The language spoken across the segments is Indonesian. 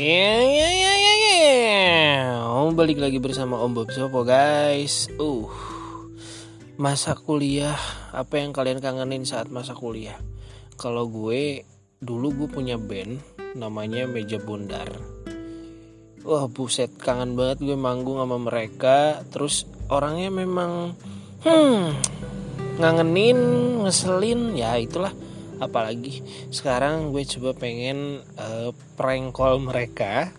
Ya, ya, ya, ya, ya. Om balik lagi bersama Om Bob Sopo guys. Uh, masa kuliah apa yang kalian kangenin saat masa kuliah? Kalau gue dulu gue punya band namanya Meja Bundar. Wah buset kangen banget gue manggung sama mereka. Terus orangnya memang hmm ngangenin, ngeselin ya itulah apalagi sekarang gue coba pengen uh, prank call mereka.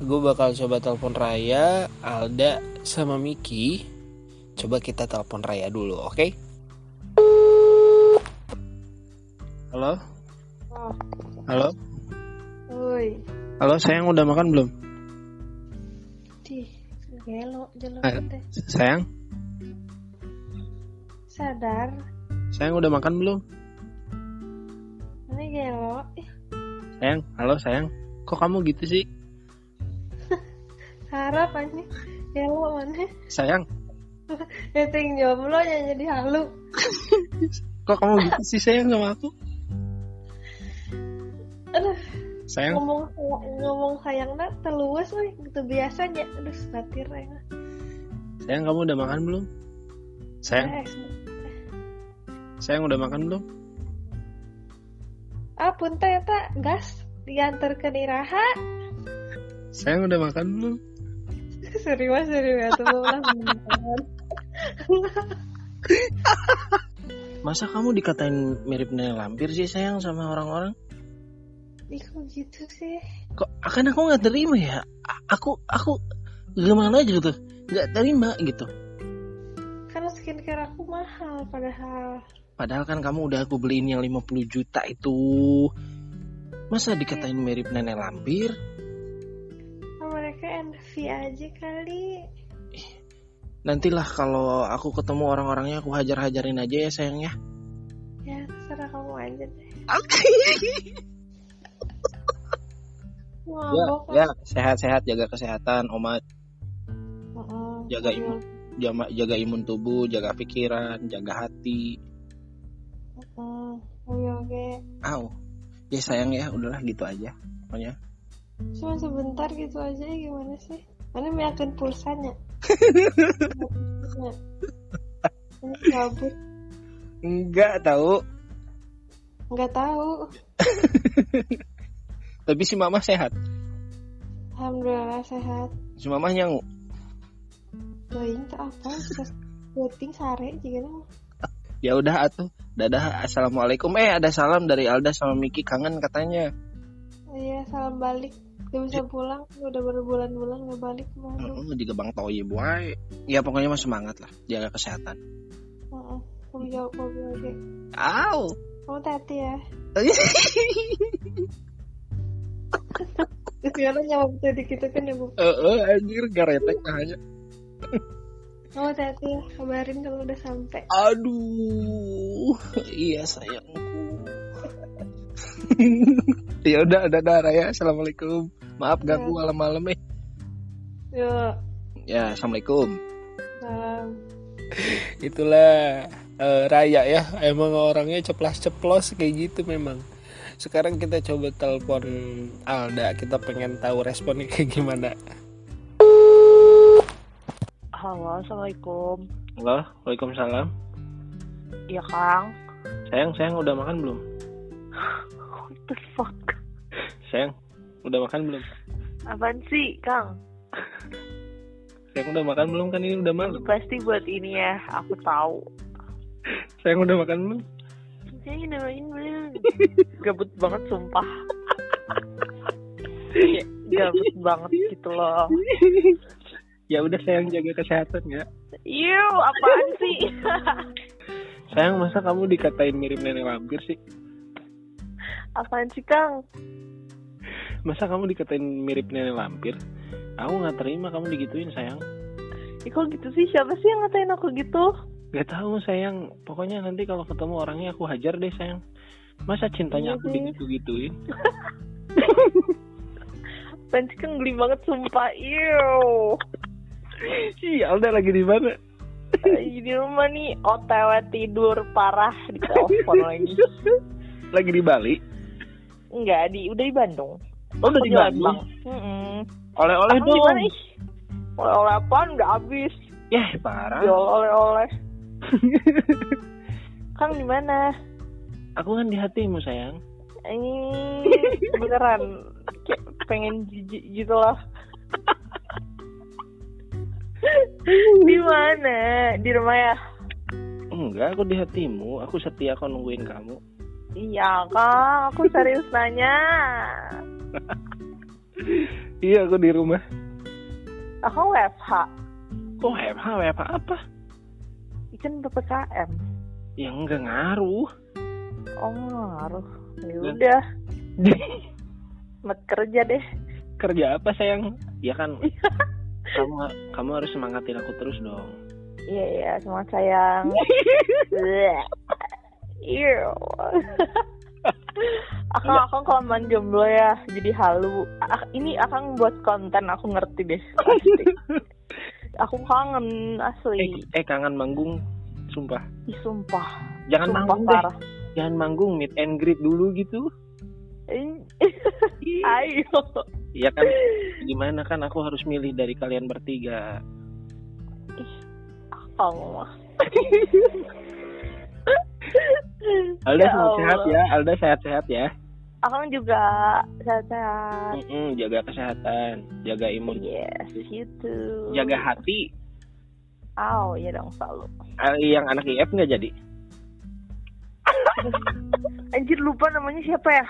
Gue bakal coba telepon Raya Alda sama Miki. Coba kita telepon Raya dulu oke? Okay? halo? Halo? Woi, halo sayang udah makan belum? Gelo Eh. teh. sayang? Sadar, sayang udah makan belum sayang halo sayang kok kamu gitu sih harap aja. Gelo mana? sayang Ya ting jomblo yang jadi halu. kok kamu gitu sih sayang sama aku Aduh, sayang ngomong ngomong sayang nak teluas woi, gitu biasanya. Aduh, batir ya. sayang kamu udah makan belum sayang Eh, sayang udah makan belum ah punten eta gas diantar ke Iraha. sayang udah makan belum serius serius tuh. Masa kamu dikatain mirip nenek lampir sih sayang sama orang-orang? Ih, kok gitu sih? Kok akan aku nggak terima ya? A- Aku aku gimana aja gitu, nggak terima gitu. Karena skincare aku mahal padahal. Padahal kan kamu udah aku beliin yang 50 juta itu. Masa dikatain mirip nenek lampir? Mereka envy aja kali. Nantilah kalau aku ketemu orang-orangnya aku hajar-hajarin aja ya sayang ya. Ya, terserah kamu aja deh. Oke. Ya, Ngambok ya sehat-sehat jaga kesehatan, Omat. Heeh. Jaga imun, jaga, jaga imun tubuh, jaga pikiran, jaga hati. Heeh. Oke, oke. Au. Ya sayang ya, udahlah gitu aja. Pokoknya. Cuma sebentar gitu aja ya, gimana sih? Mana meyakin pulsanya? Ya. Ini. Enggak tahu. Nggak tahu. Tapi si mama sehat. Alhamdulillah sehat. Si mama nyangu. Doing apa? Voting sare juga. Ya udah atuh. Dadah. Assalamualaikum. Eh ada salam dari Alda sama Miki kangen katanya. Iya, salam balik. Gak bisa pulang, udah berbulan-bulan gak balik malu. Heeh, juga Bang Toy boy. Ya pokoknya mah semangat lah. Jaga kesehatan. Heeh. Kamu jawab mobil oke. Au. Kamu hati ya. Sekarang jawab tadi kita kan ya bu. Eh, eh, anjir garetek aja. Kamu hati ya. Kabarin kalau udah sampai. Aduh, iya sayangku. ya udah, dadah Raya. Assalamualaikum. Maaf ganggu malam-malam eh. Yuk. Ya, assalamualaikum. Salam. Itulah eh, Raya ya. Emang orangnya ceplas-ceplos kayak gitu memang. Sekarang kita coba telepon Alda. Kita pengen tahu responnya kayak gimana. Halo, Assalamualaikum. Halo, Waalaikumsalam. Iya, Kang. Sayang, sayang udah makan belum? What the fuck? Sayang, udah makan belum? Apaan sih, Kang? Sayang udah makan belum kan ini udah malam. pasti buat ini ya, aku tahu. Sayang udah makan belum? Saya namain belum. Gabut banget, sumpah. Gabut banget gitu loh. Ya udah sayang jaga kesehatan ya. Iu, apaan sih? Sayang masa kamu dikatain mirip nenek lampir sih? apaan sih, Kang? Masa kamu dikatain mirip nenek lampir? Aku nggak terima kamu digituin sayang. Ih, kok gitu sih? Siapa sih yang ngatain aku gitu? Gak tahu sayang. Pokoknya nanti kalau ketemu orangnya aku hajar deh sayang. Masa cintanya Iya aku? Apaan sih, Kang? Geli banget, sumpah. Iu. Iya, Alda lagi di mana? Di rumah nih, OTW tidur parah di telepon lagi. Lagi di Bali. Enggak, di udah di Bandung. Oh, udah di Bandung. Oleh-oleh dong. Oleh-oleh apaan udah habis. Ya, parah. Jual oleh-oleh. Kang di mana? Aku kan di hatimu, sayang. Ini beneran kayak pengen jijik gitu lah. di mana? Di rumah ya? Enggak, aku di hatimu. Aku setia kok nungguin kamu. Iya kang, aku serius nanya. Iya, aku di rumah. Aku WFH, Kok WFH, WFH apa? kan PPKM. Ya enggak ngaruh. Oh ngaruh. Ya udah, mat kerja deh. Kerja apa, sayang? Ya kan, kamu kamu harus semangatin aku terus dong. Iya iya, semua sayang. Iya. Akang akang kelamaan jomblo ya, jadi halu. Ini akang buat konten, aku ngerti deh. Pasti. Aku kangen Eh, asli. eh kangen manggung, sumpah. Ih, sumpah. Jangan sumpah manggung deh. parah. Jangan manggung, meet and greet dulu gitu. Ayo. Ya kan, gimana kan aku harus milih dari kalian bertiga. Akang mah. Alda Ya sehat-sehat Allah. ya, Alda sehat-sehat ya. Akang juga sehat-sehat. Mm-mm, jaga kesehatan, jaga imun, Yes, gitu. jaga hati. Oh, iya dong selalu. Ah, Yang anak IF nggak jadi? Anjir lupa namanya siapa ya?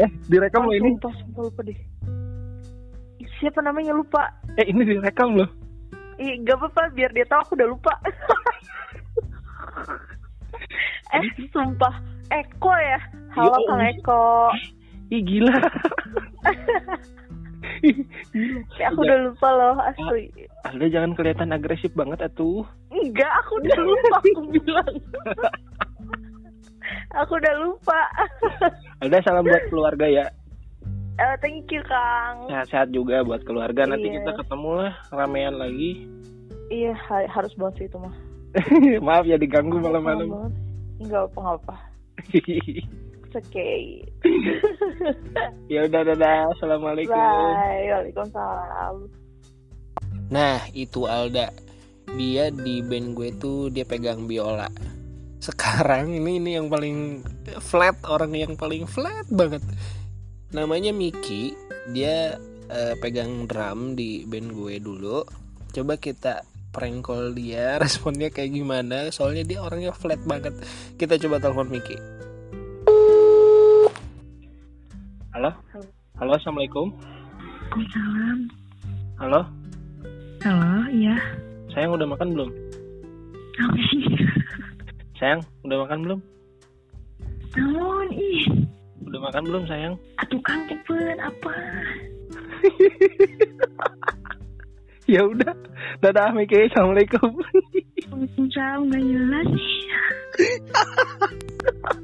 Eh, direkam Oh, loh ini. Sumpah, sumpah lupa deh. Siapa namanya lupa? Eh, ini direkam loh. Ih, gak apa-apa, biar dia tahu aku udah lupa. eh, sumpah. Eko ya? Halo Yo. Kang Eko. Ih, gila. Eh, aku udah lupa loh, asli. Alda jangan kelihatan agresif banget atuh. Enggak, aku udah lupa, aku bilang. aku udah lupa. Alda salam buat keluarga ya. Eh, thank you, Kang. Sehat-sehat juga buat keluarga. Nanti Iya. kita ketemu lah ramean lagi. Iya, ha- harus banget sih itu mah. Maaf ya diganggu Harus malam-malam. Enggak apa enggak apa. It's okay. ya udah dadah. Assalamualaikum. Bye. Waalaikumsalam. Nah, itu Alda. Dia di band gue tuh dia pegang biola. Sekarang ini ini yang paling flat, orang yang paling flat banget. Namanya Miki. Dia eh, pegang drum di band gue dulu. Coba kita prank call dia, responnya kayak gimana? Soalnya dia orangnya flat banget. Kita coba telepon Miki. Halo? Halo, Assalamualaikum. Waalaikumsalam. Halo, Halo, iya. sayang udah makan belum? Sayang, udah makan belum? Namun, ih. Udah makan belum sayang? Atuh kang cepet apa? ya udah. Dadah Miki, Assalamualaikum. Waalaikumsalam, gak jelas nih.